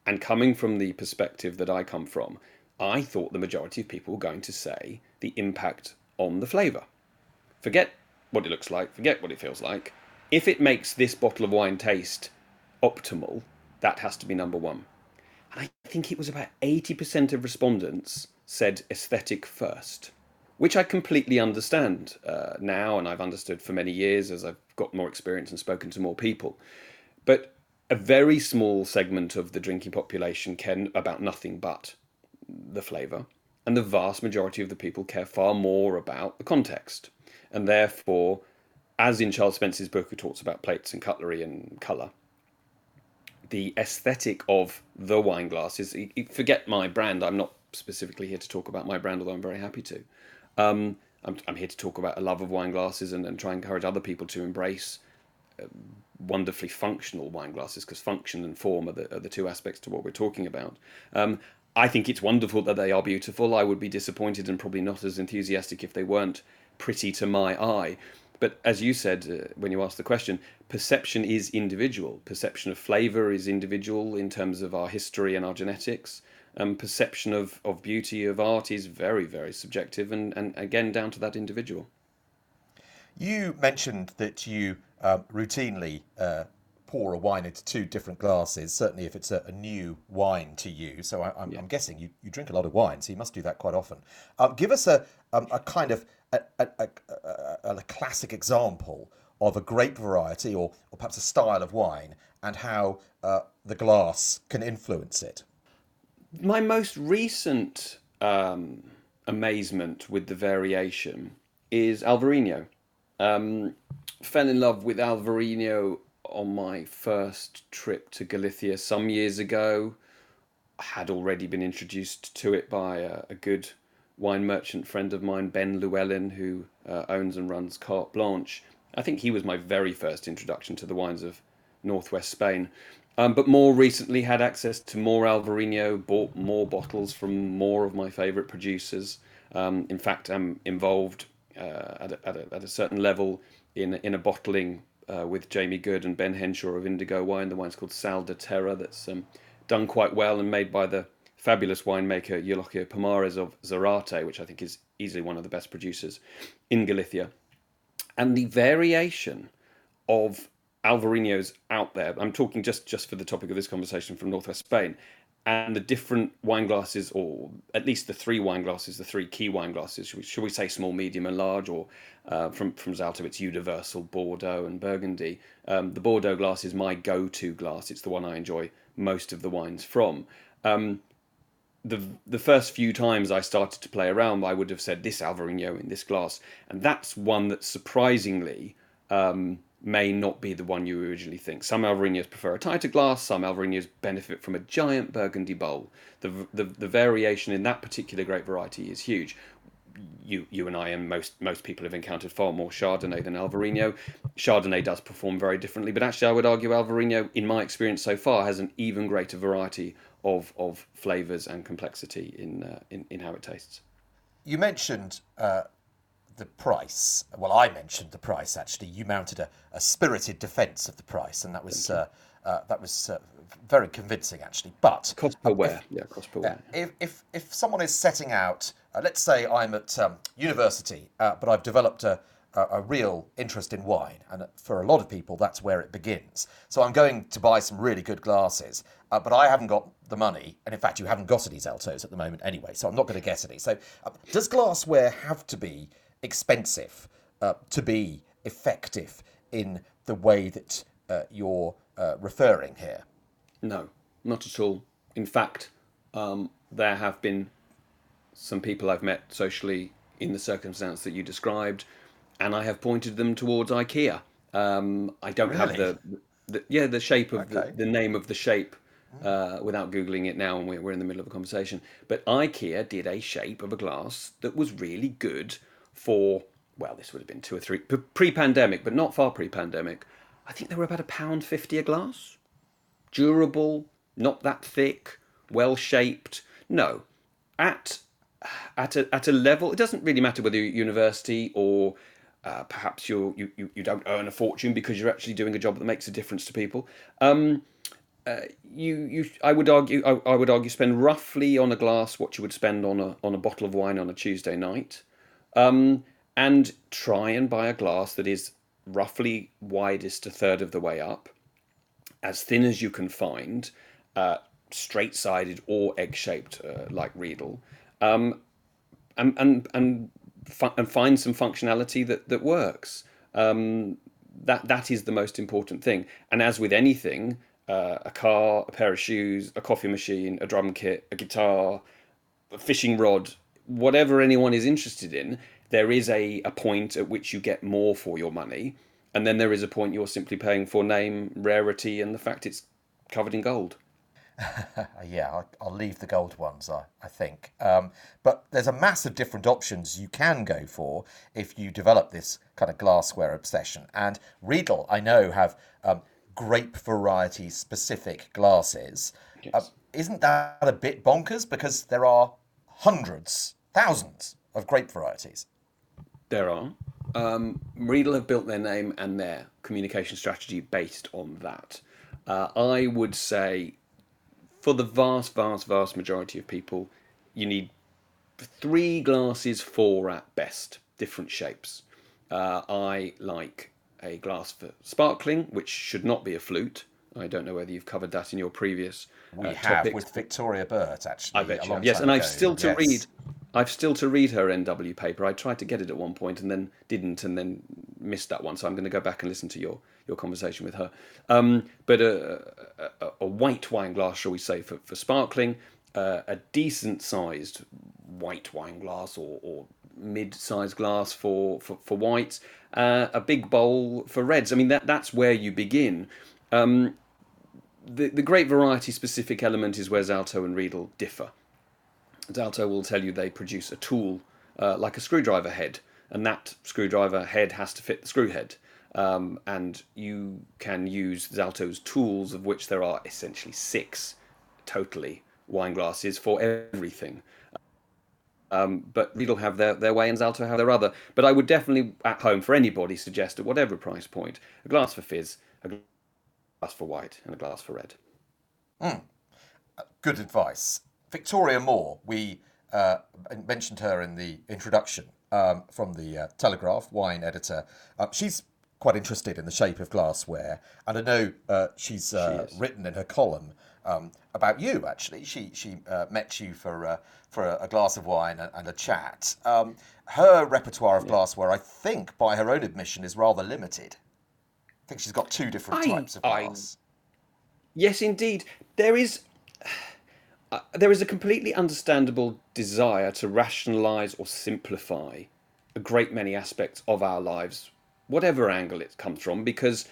and coming from the perspective that I come from, I thought the majority of people were going to say the impact on the flavour. Forget what it looks like, forget what it feels like. If it makes this bottle of wine taste optimal, that has to be number one. And I think it was about 80% of respondents said aesthetic first, which I completely understand uh, now, and I've understood for many years as I've got more experience and spoken to more people. But a very small segment of the drinking population care about nothing but the flavour, and the vast majority of the people care far more about the context. And therefore, as in Charles Spence's book, who talks about plates and cutlery and colour, the aesthetic of the wine glass is forget my brand. I'm not specifically here to talk about my brand, although I'm very happy to. Um, I'm, I'm, here to talk about a love of wine glasses and, and try and encourage other people to embrace uh, wonderfully functional wine glasses because function and form are the, are the two aspects to what we're talking about. Um, I think it's wonderful that they are beautiful. I would be disappointed and probably not as enthusiastic if they weren't pretty to my eye. But as you said uh, when you asked the question, perception is individual. Perception of flavour is individual in terms of our history and our genetics. Um, perception of, of beauty, of art is very, very subjective and, and again down to that individual. You mentioned that you uh, routinely uh, pour a wine into two different glasses, certainly if it's a, a new wine to you. So I, am yeah. guessing you, you drink a lot of wine, so you must do that quite often. Um, give us a, um, a kind of a, a, a, classic example of a grape variety or, or perhaps a style of wine and how uh, the glass can influence it. My most recent um, amazement with the variation is Alvarino. Um, fell in love with Alvarinho on my first trip to Galicia some years ago. I had already been introduced to it by a, a good wine merchant friend of mine, Ben Llewellyn, who uh, owns and runs Carte Blanche. I think he was my very first introduction to the wines of northwest Spain. Um, but more recently, had access to more Alvarinho, bought more bottles from more of my favourite producers. Um, in fact, I'm involved uh, at, a, at, a, at a certain level in in a bottling uh, with Jamie Goode and Ben Henshaw of Indigo Wine. The wine's called Sal de Terra. That's um, done quite well and made by the fabulous winemaker Eulogio Pomares of Zarate, which I think is easily one of the best producers in Galicia. And the variation of Alvarinhos out there, I'm talking just, just for the topic of this conversation from Northwest Spain, and the different wine glasses, or at least the three wine glasses, the three key wine glasses, should we, should we say small, medium, and large, or uh, from from Zalto, it's universal, Bordeaux, and Burgundy. Um, the Bordeaux glass is my go-to glass. It's the one I enjoy most of the wines from. Um, the the first few times I started to play around, I would have said this Alvarinho in this glass, and that's one that surprisingly um, may not be the one you originally think. Some Alvarinos prefer a tighter glass, some Alvarinos benefit from a giant Burgundy bowl. The, the, the variation in that particular grape variety is huge. You, you and I and most most people have encountered far more Chardonnay than Alvarino. Chardonnay does perform very differently, but actually I would argue Alvarino, in my experience so far, has an even greater variety of of flavors and complexity in uh, in, in how it tastes. You mentioned uh, the price. Well, I mentioned the price. Actually, you mounted a, a spirited defence of the price, and that was uh, uh, that was uh, very convincing, actually. But cost per wear, yeah, cost per wear. If if if someone is setting out, uh, let's say I'm at um, university, uh, but I've developed a a, a real interest in wine, and for a lot of people, that's where it begins. So I'm going to buy some really good glasses, uh, but I haven't got the money, and in fact, you haven't got any Zaltos at the moment anyway, so I'm not going to get any. So, uh, does glassware have to be expensive uh, to be effective in the way that uh, you're uh, referring here? No, not at all. In fact, um, there have been some people I've met socially in the circumstance that you described, and I have pointed them towards IKEA. Um, I don't really? have the, the, yeah the shape of okay. the, the, name of the shape uh, without googling it now, and we're, we're in the middle of a conversation. But IKEA did a shape of a glass that was really good for well, this would have been two or three pre-pandemic, but not far pre-pandemic. I think they were about a pound fifty a glass, durable, not that thick, well shaped. No, at at a at a level, it doesn't really matter whether you're at university or uh, perhaps you you you don't earn a fortune because you're actually doing a job that makes a difference to people. Um, uh, you you I would argue I, I would argue spend roughly on a glass what you would spend on a on a bottle of wine on a Tuesday night um, and try and buy a glass that is roughly widest a third of the way up, as thin as you can find, uh, straight sided or egg shaped uh, like Riedel, um, and, and, and, fu- and find some functionality that, that works. Um, that, that is the most important thing. And as with anything, uh, a car, a pair of shoes, a coffee machine, a drum kit, a guitar, a fishing rod, whatever anyone is interested in, there is a, a point at which you get more for your money. And then there is a point you're simply paying for name, rarity, and the fact it's covered in gold. yeah, I'll, I'll, leave the gold ones, I, I think. Um, but there's a mass of different options you can go for if you develop this kind of glassware obsession. And Riedel, I know, have um, grape variety specific glasses. Yes. Uh, isn't that a bit bonkers? Because there are hundreds, thousands of grape varieties. There are. Um, Riedel have built their name and their communication strategy based on that. Uh, I would say, for the vast, vast, vast majority of people, you need three glasses, four at best, different shapes. Uh, I like a glass for sparkling, which should not be a flute. I don't know whether you've covered that in your previous. We uh, have topics. with Victoria Burt, actually. I bet you have. Yes, and I've still to yes. read I've still to read her MW paper. I tried to get it at one point and then didn't, and then missed that one. So I'm going to go back and listen to your your conversation with her. Um, but a, a, a, white wine glass, shall we say, for for sparkling, uh, a decent sized white wine glass or, or mid-sized glass for for, for whites, uh, a big bowl for reds. I mean that that's where you begin. Um, the the great variety specific element is where Zalto and Riedel differ. Zalto will tell you they produce a tool uh, like a screwdriver head, and that screwdriver head has to fit the screw head. Um, and you can use Zalto's tools, of which there are essentially six totally wine glasses for everything. Um, but Riedel have their, their way and Zalto have their other. But I would definitely, at home, for anybody, suggest at whatever price point, a glass for fizz, a glass for white, and a glass for red. Mm. Good advice. Victoria Moore, we uh, mentioned her in the introduction um, from the uh, Telegraph, wine editor. Uh, she's quite interested in the shape of glassware, and I know uh, she's uh, she written in her column um, about you. Actually, she she uh, met you for uh, for a, a, glass of wine and, and a chat. Um, her repertoire of yeah. glassware, I think, by her own admission, is rather limited. I think she's got two different I, types of glass. I, yes, indeed, there is. There is a completely understandable desire to rationalize or simplify a great many aspects of our lives, whatever angle it comes from, because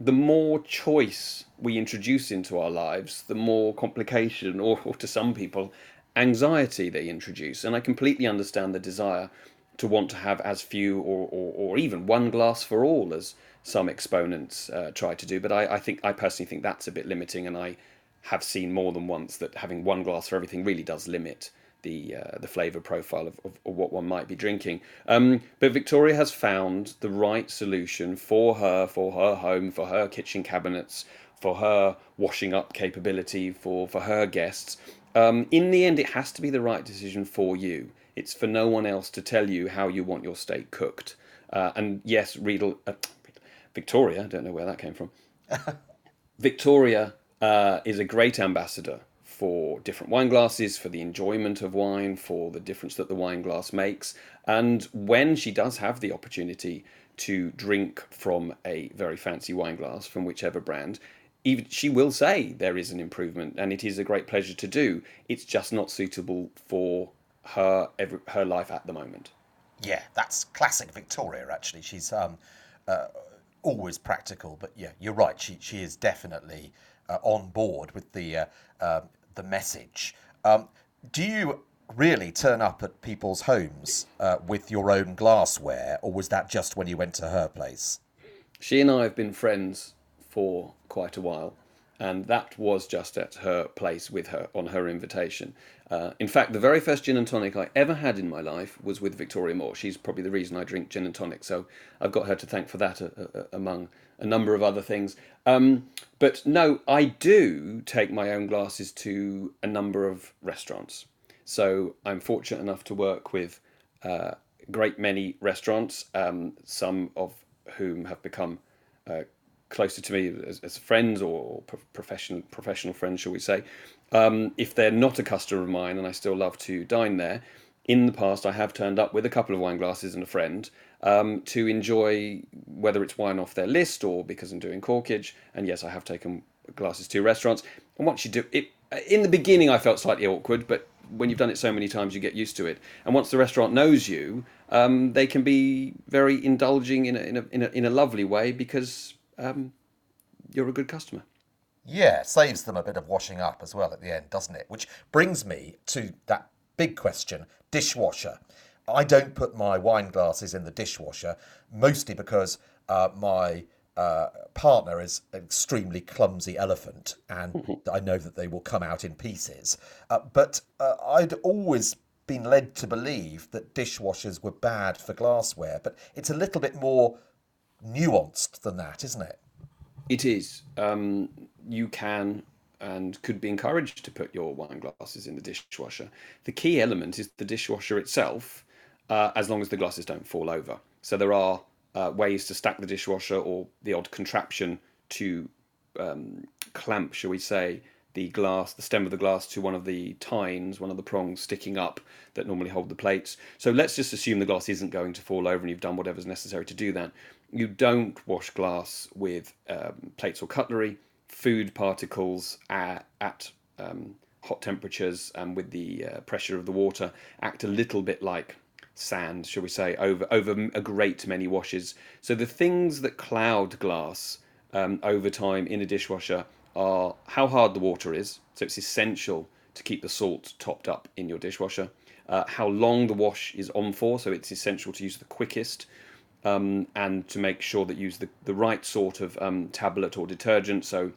the more choice we introduce into our lives, the more complication, or, or, to some people, anxiety they introduce. And I completely understand the desire to want to have as few or, or, or even one glass for all as some exponents uh, try to do. But I, I think I personally think that's a bit limiting, and I have seen more than once that having one glass for everything really does limit the uh, the flavour profile of, of, of, what one might be drinking. Um, but Victoria has found the right solution for her, for her home, for her kitchen cabinets, for her washing up capability, for, for her guests. Um, in the end, it has to be the right decision for you. It's for no one else to tell you how you want your steak cooked. Uh, and yes, Riedel, uh, Victoria, I don't know where that came from. Victoria uh, is a great ambassador for different wine glasses, for the enjoyment of wine, for the difference that the wine glass makes. And when she does have the opportunity to drink from a very fancy wine glass from whichever brand, even she will say there is an improvement and it is a great pleasure to do. It's just not suitable for her every, her life at the moment. Yeah, that's classic Victoria. Actually, she's um, uh, always practical, but yeah, you're right. She she is definitely on board with the uh, um, the message. Um, do you really turn up at people's homes uh, with your own glassware, or was that just when you went to her place? She and I have been friends for quite a while, and that was just at her place with her on her invitation. Uh, in fact, the very first gin and tonic I ever had in my life was with Victoria Moore. She's probably the reason I drink gin and tonic, so I've got her to thank for that uh, uh, among a number of other things. Um, but no, I do take my own glasses to a number of restaurants. So I'm fortunate enough to work with uh, a great many restaurants, um, some of whom have become uh, closer to me as, as friends or pro- professional professional friends, shall we say. Um, if they're not a customer of mine and I still love to dine there, in the past I have turned up with a couple of wine glasses and a friend um, to enjoy whether it's wine off their list or because I'm doing corkage. And yes, I have taken glasses to restaurants. And once you do it, in the beginning I felt slightly awkward, but when you've done it so many times, you get used to it. And once the restaurant knows you, um, they can be very indulging in a, in a, in a, in a lovely way because um, you're a good customer. Yeah, saves them a bit of washing up as well at the end, doesn't it? Which brings me to that big question dishwasher. I don't put my wine glasses in the dishwasher, mostly because uh, my uh, partner is an extremely clumsy elephant, and mm-hmm. I know that they will come out in pieces. Uh, but uh, I'd always been led to believe that dishwashers were bad for glassware, but it's a little bit more nuanced than that, isn't it? It is. Um, you can and could be encouraged to put your wine glasses in the dishwasher. The key element is the dishwasher itself, uh, as long as the glasses don't fall over. So there are uh, ways to stack the dishwasher or the odd contraption to um, clamp, shall we say, the glass, the stem of the glass to one of the tines, one of the prongs sticking up that normally hold the plates. So let's just assume the glass isn't going to fall over and you've done whatever's necessary to do that. You don't wash glass with um, plates or cutlery food particles at, at um, hot temperatures and with the uh, pressure of the water act a little bit like sand, shall we say, over over a great many washes. So the things that cloud glass um, over time in a dishwasher are how hard the water is. So it's essential to keep the salt topped up in your dishwasher. Uh, how long the wash is on for, so it's essential to use the quickest um, and to make sure that you use the, the right sort of um, tablet or detergent. So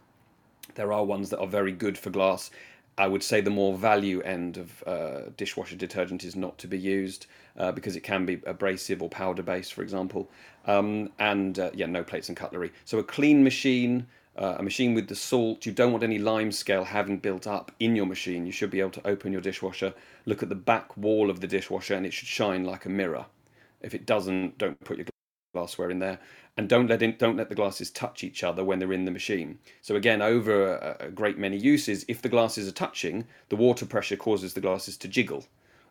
there are ones that are very good for glass. I would say the more value end of uh, dishwasher detergent is not to be used uh, because it can be abrasive or powder based, for example. Um, and uh, yeah, no plates and cutlery. So a clean machine, uh, a machine with the salt. You don't want any lime scale having built up in your machine. You should be able to open your dishwasher, look at the back wall of the dishwasher, and it should shine like a mirror. If it doesn't, don't put your glassware in there, and don't let in, don't let the glasses touch each other when they're in the machine. So again, over a, a great many uses, if the glasses are touching, the water pressure causes the glasses to jiggle,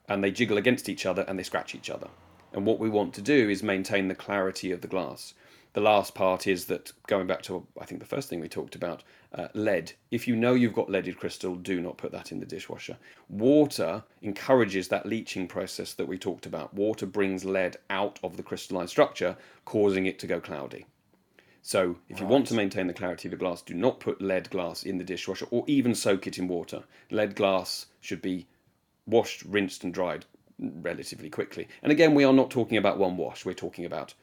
and they jiggle against each other and they scratch each other. And what we want to do is maintain the clarity of the glass the last part is that going back to I think the first thing we talked about, uh, lead. If you know you've got leaded crystal, do not put that in the dishwasher. Water encourages that leaching process that we talked about. Water brings lead out of the crystalline structure, causing it to go cloudy. So, if right. you want to maintain the clarity of the glass, do not put lead glass in the dishwasher or even soak it in water. Lead glass should be washed, rinsed, and dried relatively quickly. And again, we are not talking about one wash, we're talking about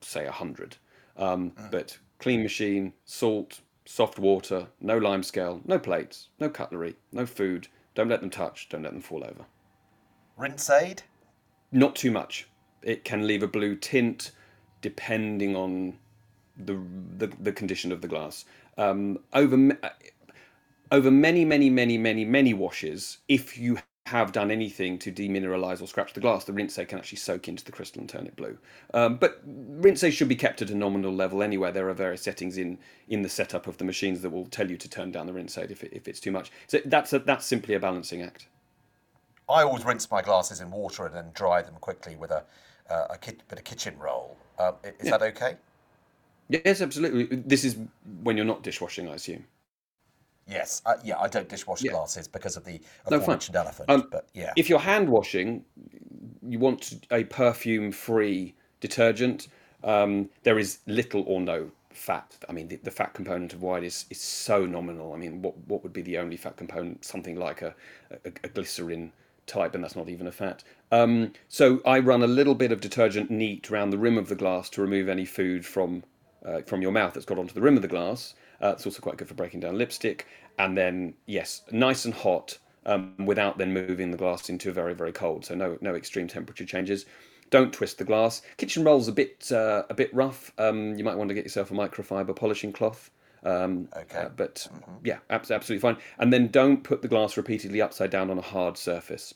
say 100. Um, mm. But clean machine, salt, soft water, no lime scale, no plates, no cutlery, no food. Don't let them touch, don't let them fall over. Rinse aid? Not too much. It can leave a blue tint depending on the the, the condition of the glass. Um, over over many, many, many, many, many washes, if you have done anything to demineralize or scratch the glass, the rinse aid can actually soak into the crystal and turn it blue. Um, but rinse aid should be kept at a nominal level anyway. There are various settings in in the setup of the machines that will tell you to turn down the rinse aid if, it, if it's too much. So that's a, that's simply a balancing act. I always rinse my glasses in water and then dry them quickly with a, uh, a bit of kitchen roll. Um, is yeah. that okay? Yes, absolutely. This is when you're not dishwashing, I assume. Yes, uh, yeah, I don't dishwash yeah. glasses because of the aforementioned no, elephant. Um, but yeah, if you're hand washing, you want a perfume-free detergent. Um, there is little or no fat. I mean, the, the, fat component of wine is is so nominal. I mean, what what would be the only fat component? Something like a, a, a glycerin type, and that's not even a fat. Um, so I run a little bit of detergent neat around the rim of the glass to remove any food from uh, from your mouth that's got onto the rim of the glass. Uh, it's also quite good for breaking down lipstick. And then, yes, nice and hot um, without then moving the glass into a very, very cold. So no, no extreme temperature changes. Don't twist the glass. Kitchen roll's a bit, uh, a bit rough. Um, you might want to get yourself a microfiber polishing cloth. Um, okay. Uh, but mm-hmm. yeah, absolutely fine. And then don't put the glass repeatedly upside down on a hard surface.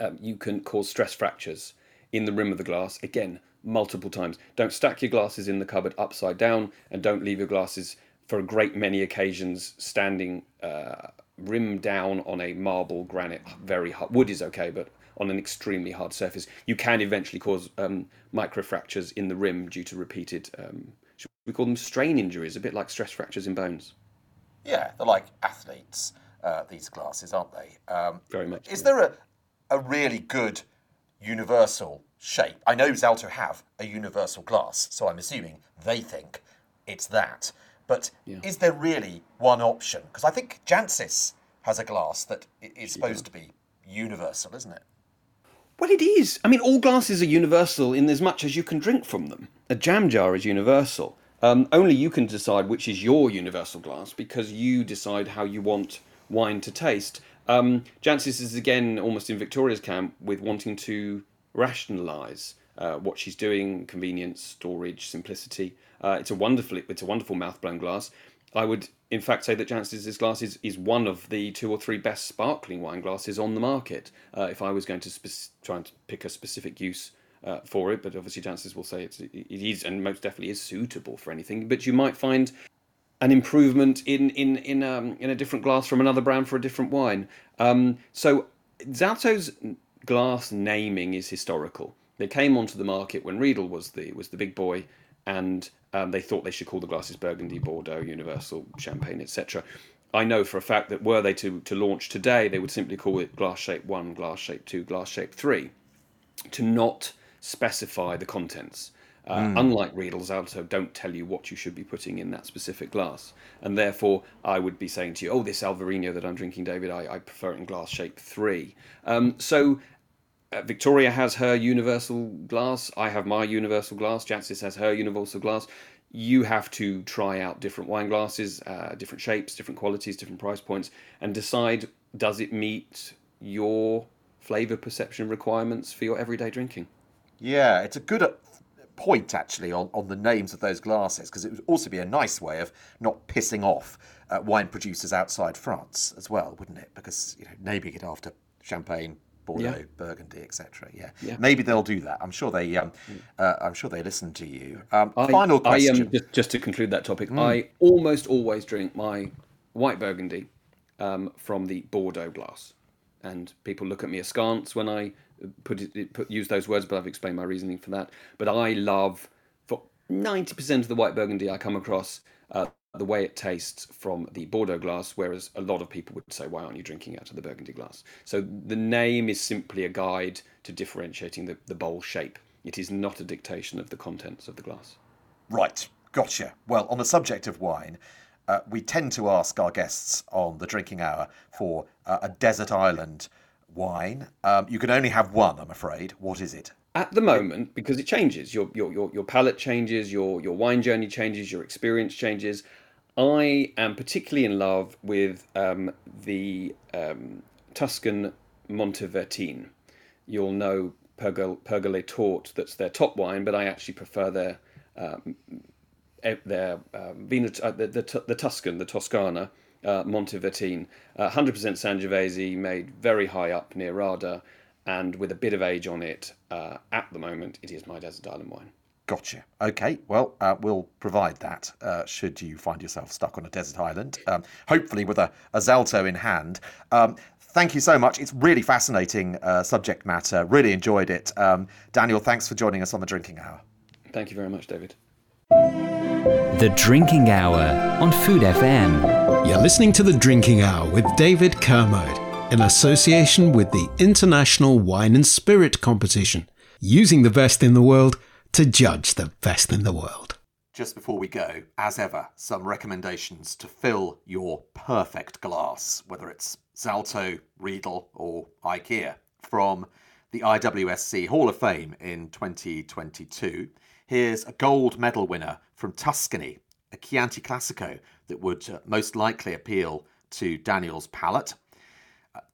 Um, you can cause stress fractures in the rim of the glass. Again, multiple times. Don't stack your glasses in the cupboard upside down, and don't leave your glasses for a great many occasions standing uh, rim down on a marble granite very hard wood is okay but on an extremely hard surface. You can eventually cause um, microfractures in the rim due to repeated um, we call them strain injuries? A bit like stress fractures in bones. Yeah they're like athletes uh, these glasses aren't they? Um, very much is there a, a really good universal shape? I know zalto have a universal glass so i'm assuming they think it's that but yeah. is there really one option? Because I think Jancis has a glass that is supposed to be universal, isn't it? Well, it is. I mean, all glasses are universal in as much as you can drink from them. A jam jar is universal. Um, only you can decide which is your universal glass because you decide how you want wine to taste. Um, Jancis is again almost in Victoria's camp with wanting to rationalise uh, what she's doing, convenience, storage, simplicity. Uh, it's a wonderful it's a wonderful mouth blown glass. I would in fact say that Jancis's glass is, is one of the two or three best sparkling wine glasses on the market. Uh, if I was going to spe- try and pick a specific use uh, for it, but obviously Jancis will say it's, it is and most definitely is suitable for anything. But you might find an improvement in in in um, in a different glass from another brand for a different wine. Um, so Zalto's glass naming is historical. They came onto the market when Riedel was the was the big boy, and um, they thought they should call the glasses Burgundy, Bordeaux, Universal, Champagne, etc. I know for a fact that were they to, to launch today, they would simply call it Glass Shape 1, Glass Shape 2, Glass Shape 3, to not specify the contents. Uh, mm. Unlike Riedel's Zalto don't tell you what you should be putting in that specific glass. And therefore, I would be saying to you, oh, this Alvarino that I'm drinking, David, I, I prefer it in glass shape 3. Um, so Victoria has her universal glass. I have my universal glass. Jancis has her universal glass. You have to try out different wine glasses, uh, different shapes, different qualities, different price points, and decide does it meet your flavour perception requirements for your everyday drinking. Yeah, it's a good uh, point actually on, on the names of those glasses because it would also be a nice way of not pissing off uh, wine producers outside France as well, wouldn't it? Because you know naming it after champagne, Bordeaux, Yeah. Burgundy, etc. Yeah. Yeah. maybe they'll do that. I'm sure they. Um, uh, I'm sure they listen to you. Um, I- final I, question. um, just, just to conclude that topic, I almost always drink my white Burgundy um, from the Bordeaux glass, and people look at me askance when I put it, put use those words, but I've explained my reasoning for that. But I love for ninety percent of the white Burgundy I come across. Uh, the way it tastes from the Bordeaux glass, whereas a lot of people would say, "Why aren't you drinking out of the Burgundy glass?" So the name is simply a guide to differentiating the, the bowl shape. It is not a dictation of the contents of the glass. Right, gotcha. Well, on the subject of wine, uh, we tend to ask our guests on the drinking hour for uh, a desert island wine. Um, you can only have one, I'm afraid. What is it? At the moment because it changes your your your, your palate changes your your wine journey changes your experience changes. I am particularly in love with um, the um, tuscan montevertine. You'll know Pergol, Pergole Torte that's their top wine but i actually prefer their eh, their um, Vino, uh, the, the, the Tuscan, the Toscana, uh, Montevertine, uh, 100% Sangiovese, made very high up near Radda, and with a bit of age on it. Uh, at the moment, it is my desert island wine. Gotcha. Okay, well, uh, we'll provide that uh, should you find yourself stuck on a desert island, um, hopefully with a, a Zalto in hand. Um, thank you so much. It's really fascinating uh, subject matter. Really enjoyed it. Um, Daniel, thanks for joining us on the Drinking Hour. Thank you very much, David. The Drinking Hour on Food FM. You're listening to The Drinking Hour with David Kermode in association with the International Wine and Spirit Competition, using the best in the world to judge the best in the world. Just before we go, as ever, some recommendations to fill your perfect glass, whether it's Zalto, Riedel, or IKEA, from the IWSC Hall of Fame in 2022. Here's a gold medal winner from Tuscany, a Chianti Classico that would uh, most likely appeal to Daniel's palate.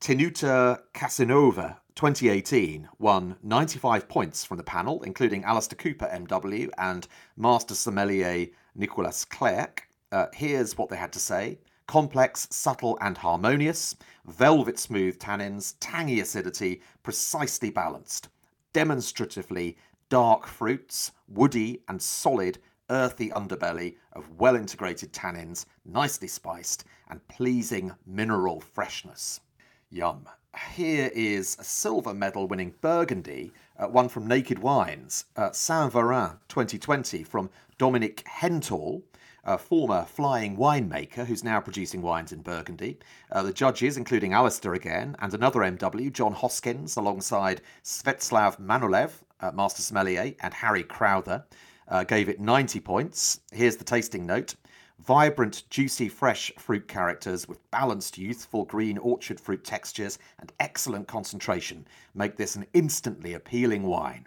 Tenuta Casenuove 2018 won 95 points from the panel, including Alistair Cooper MW and Master Sommelier Nicolas Clerc. Uh, here's what they had to say complex, subtle, and harmonious, velvet smooth tannins, tangy acidity, precisely balanced, demonstratively dark fruits, woody and solid, earthy underbelly of well integrated tannins, nicely spiced, and pleasing mineral freshness. Yum. Here is a silver medal winning Burgundy, uh, one from Naked Wines, uh, Saint Veran 2020 from Dominic Hentall, a former flying winemaker who's now producing wines in Burgundy. Uh, the judges, including Alistair again, and another MW, John Hoskins, alongside Svetoslav Manolev, uh, Master Sommelier, and Harry Crowther, uh, gave it 90 points. Here's the tasting note. Vibrant, juicy, fresh fruit characters with balanced, youthful green orchard fruit textures and excellent concentration make this an instantly appealing wine.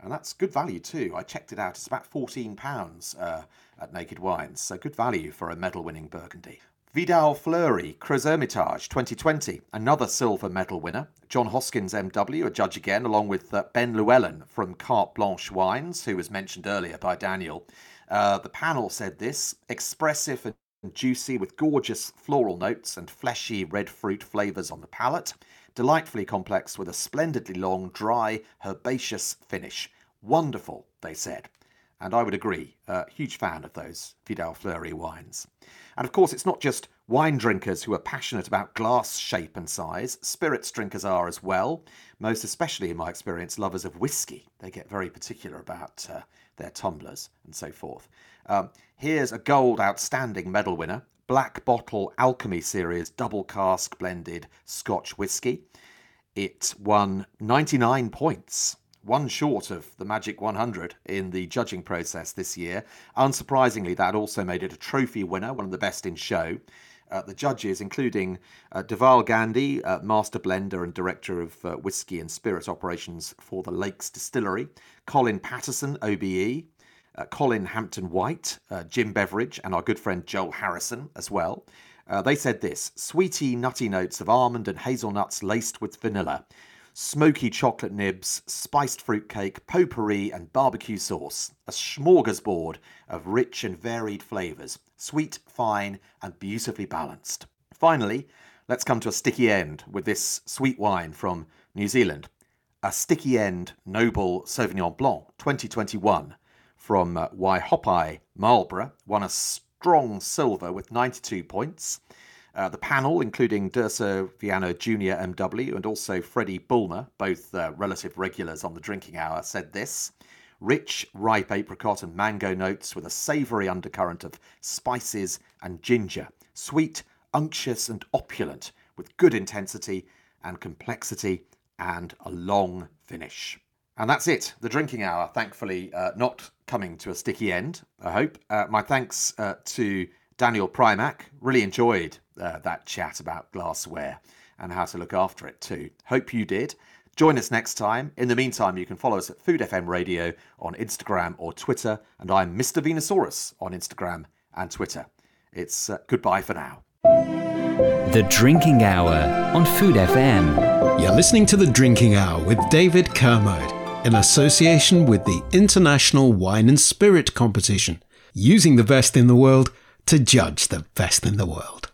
And that's good value too. I checked it out. It's about £14 uh, at Naked Wines, so good value for a medal winning Burgundy. Vidal Fleury, Crozes Hermitage 2020, another silver medal winner. John Hoskins, MW, a judge again, along with uh, Ben Llewellyn from Carte Blanche Wines, who was mentioned earlier by Daniel. Uh, the panel said this expressive and juicy with gorgeous floral notes and fleshy red fruit flavours on the palate. Delightfully complex with a splendidly long, dry, herbaceous finish. Wonderful, they said. And I would agree, uh, huge fan of those Vidal Fleury wines. And of course, it's not just wine drinkers who are passionate about glass shape and size. Spirits drinkers are as well. Most especially, in my experience, lovers of whiskey. They get very particular about uh, their tumblers and so forth. Um, here's a gold outstanding medal winner Black Bottle Alchemy Series double cask blended Scotch whisky. It won 99 points, one short of the Magic 100 in the judging process this year. Unsurprisingly, that also made it a trophy winner, one of the best in show. Uh, the judges, including uh, Dhavall Gandhi, uh, master blender and director of uh, whiskey and spirit operations for the Lakes Distillery, Colin Patterson, OBE, uh, Colin Hampden White, uh, Jim Beveridge, and our good friend Joel Harrison as well. They said this sweety, nutty notes of almond and hazelnuts laced with vanilla. Smoky chocolate nibs, spiced fruitcake, potpourri, and barbecue sauce. A smorgasbord of rich and varied flavours, sweet, fine, and beautifully balanced. Finally, let's come to a sticky end with this sweet wine from New Zealand. A sticky end Noble Sauvignon Blanc 2021 from uh, Waihopai Marlborough won a strong silver with 92 points. Uh, the panel, including Dirceu Vianna Jr. MW and also Freddie Bulmer, both uh, relative regulars on the drinking hour, said this rich, ripe apricot and mango notes with a savoury undercurrent of spices and ginger. Sweet, unctuous, and opulent, with good intensity and complexity and a long finish. And that's it, the drinking hour. Thankfully, uh, not coming to a sticky end, I hope. Uh, my thanks uh, to Daniel Primack. Really enjoyed uh, that chat about glassware and how to look after it too. Hope you did. Join us next time. In the meantime, you can follow us at Food FM Radio on Instagram or Twitter, and I'm Mr. Venusaurus on Instagram and Twitter. It's uh, goodbye for now. The Drinking Hour on Food FM. You're listening to The Drinking Hour with David Kermode in association with the International Wine and Spirit Competition, using the best in the world to judge the best in the world.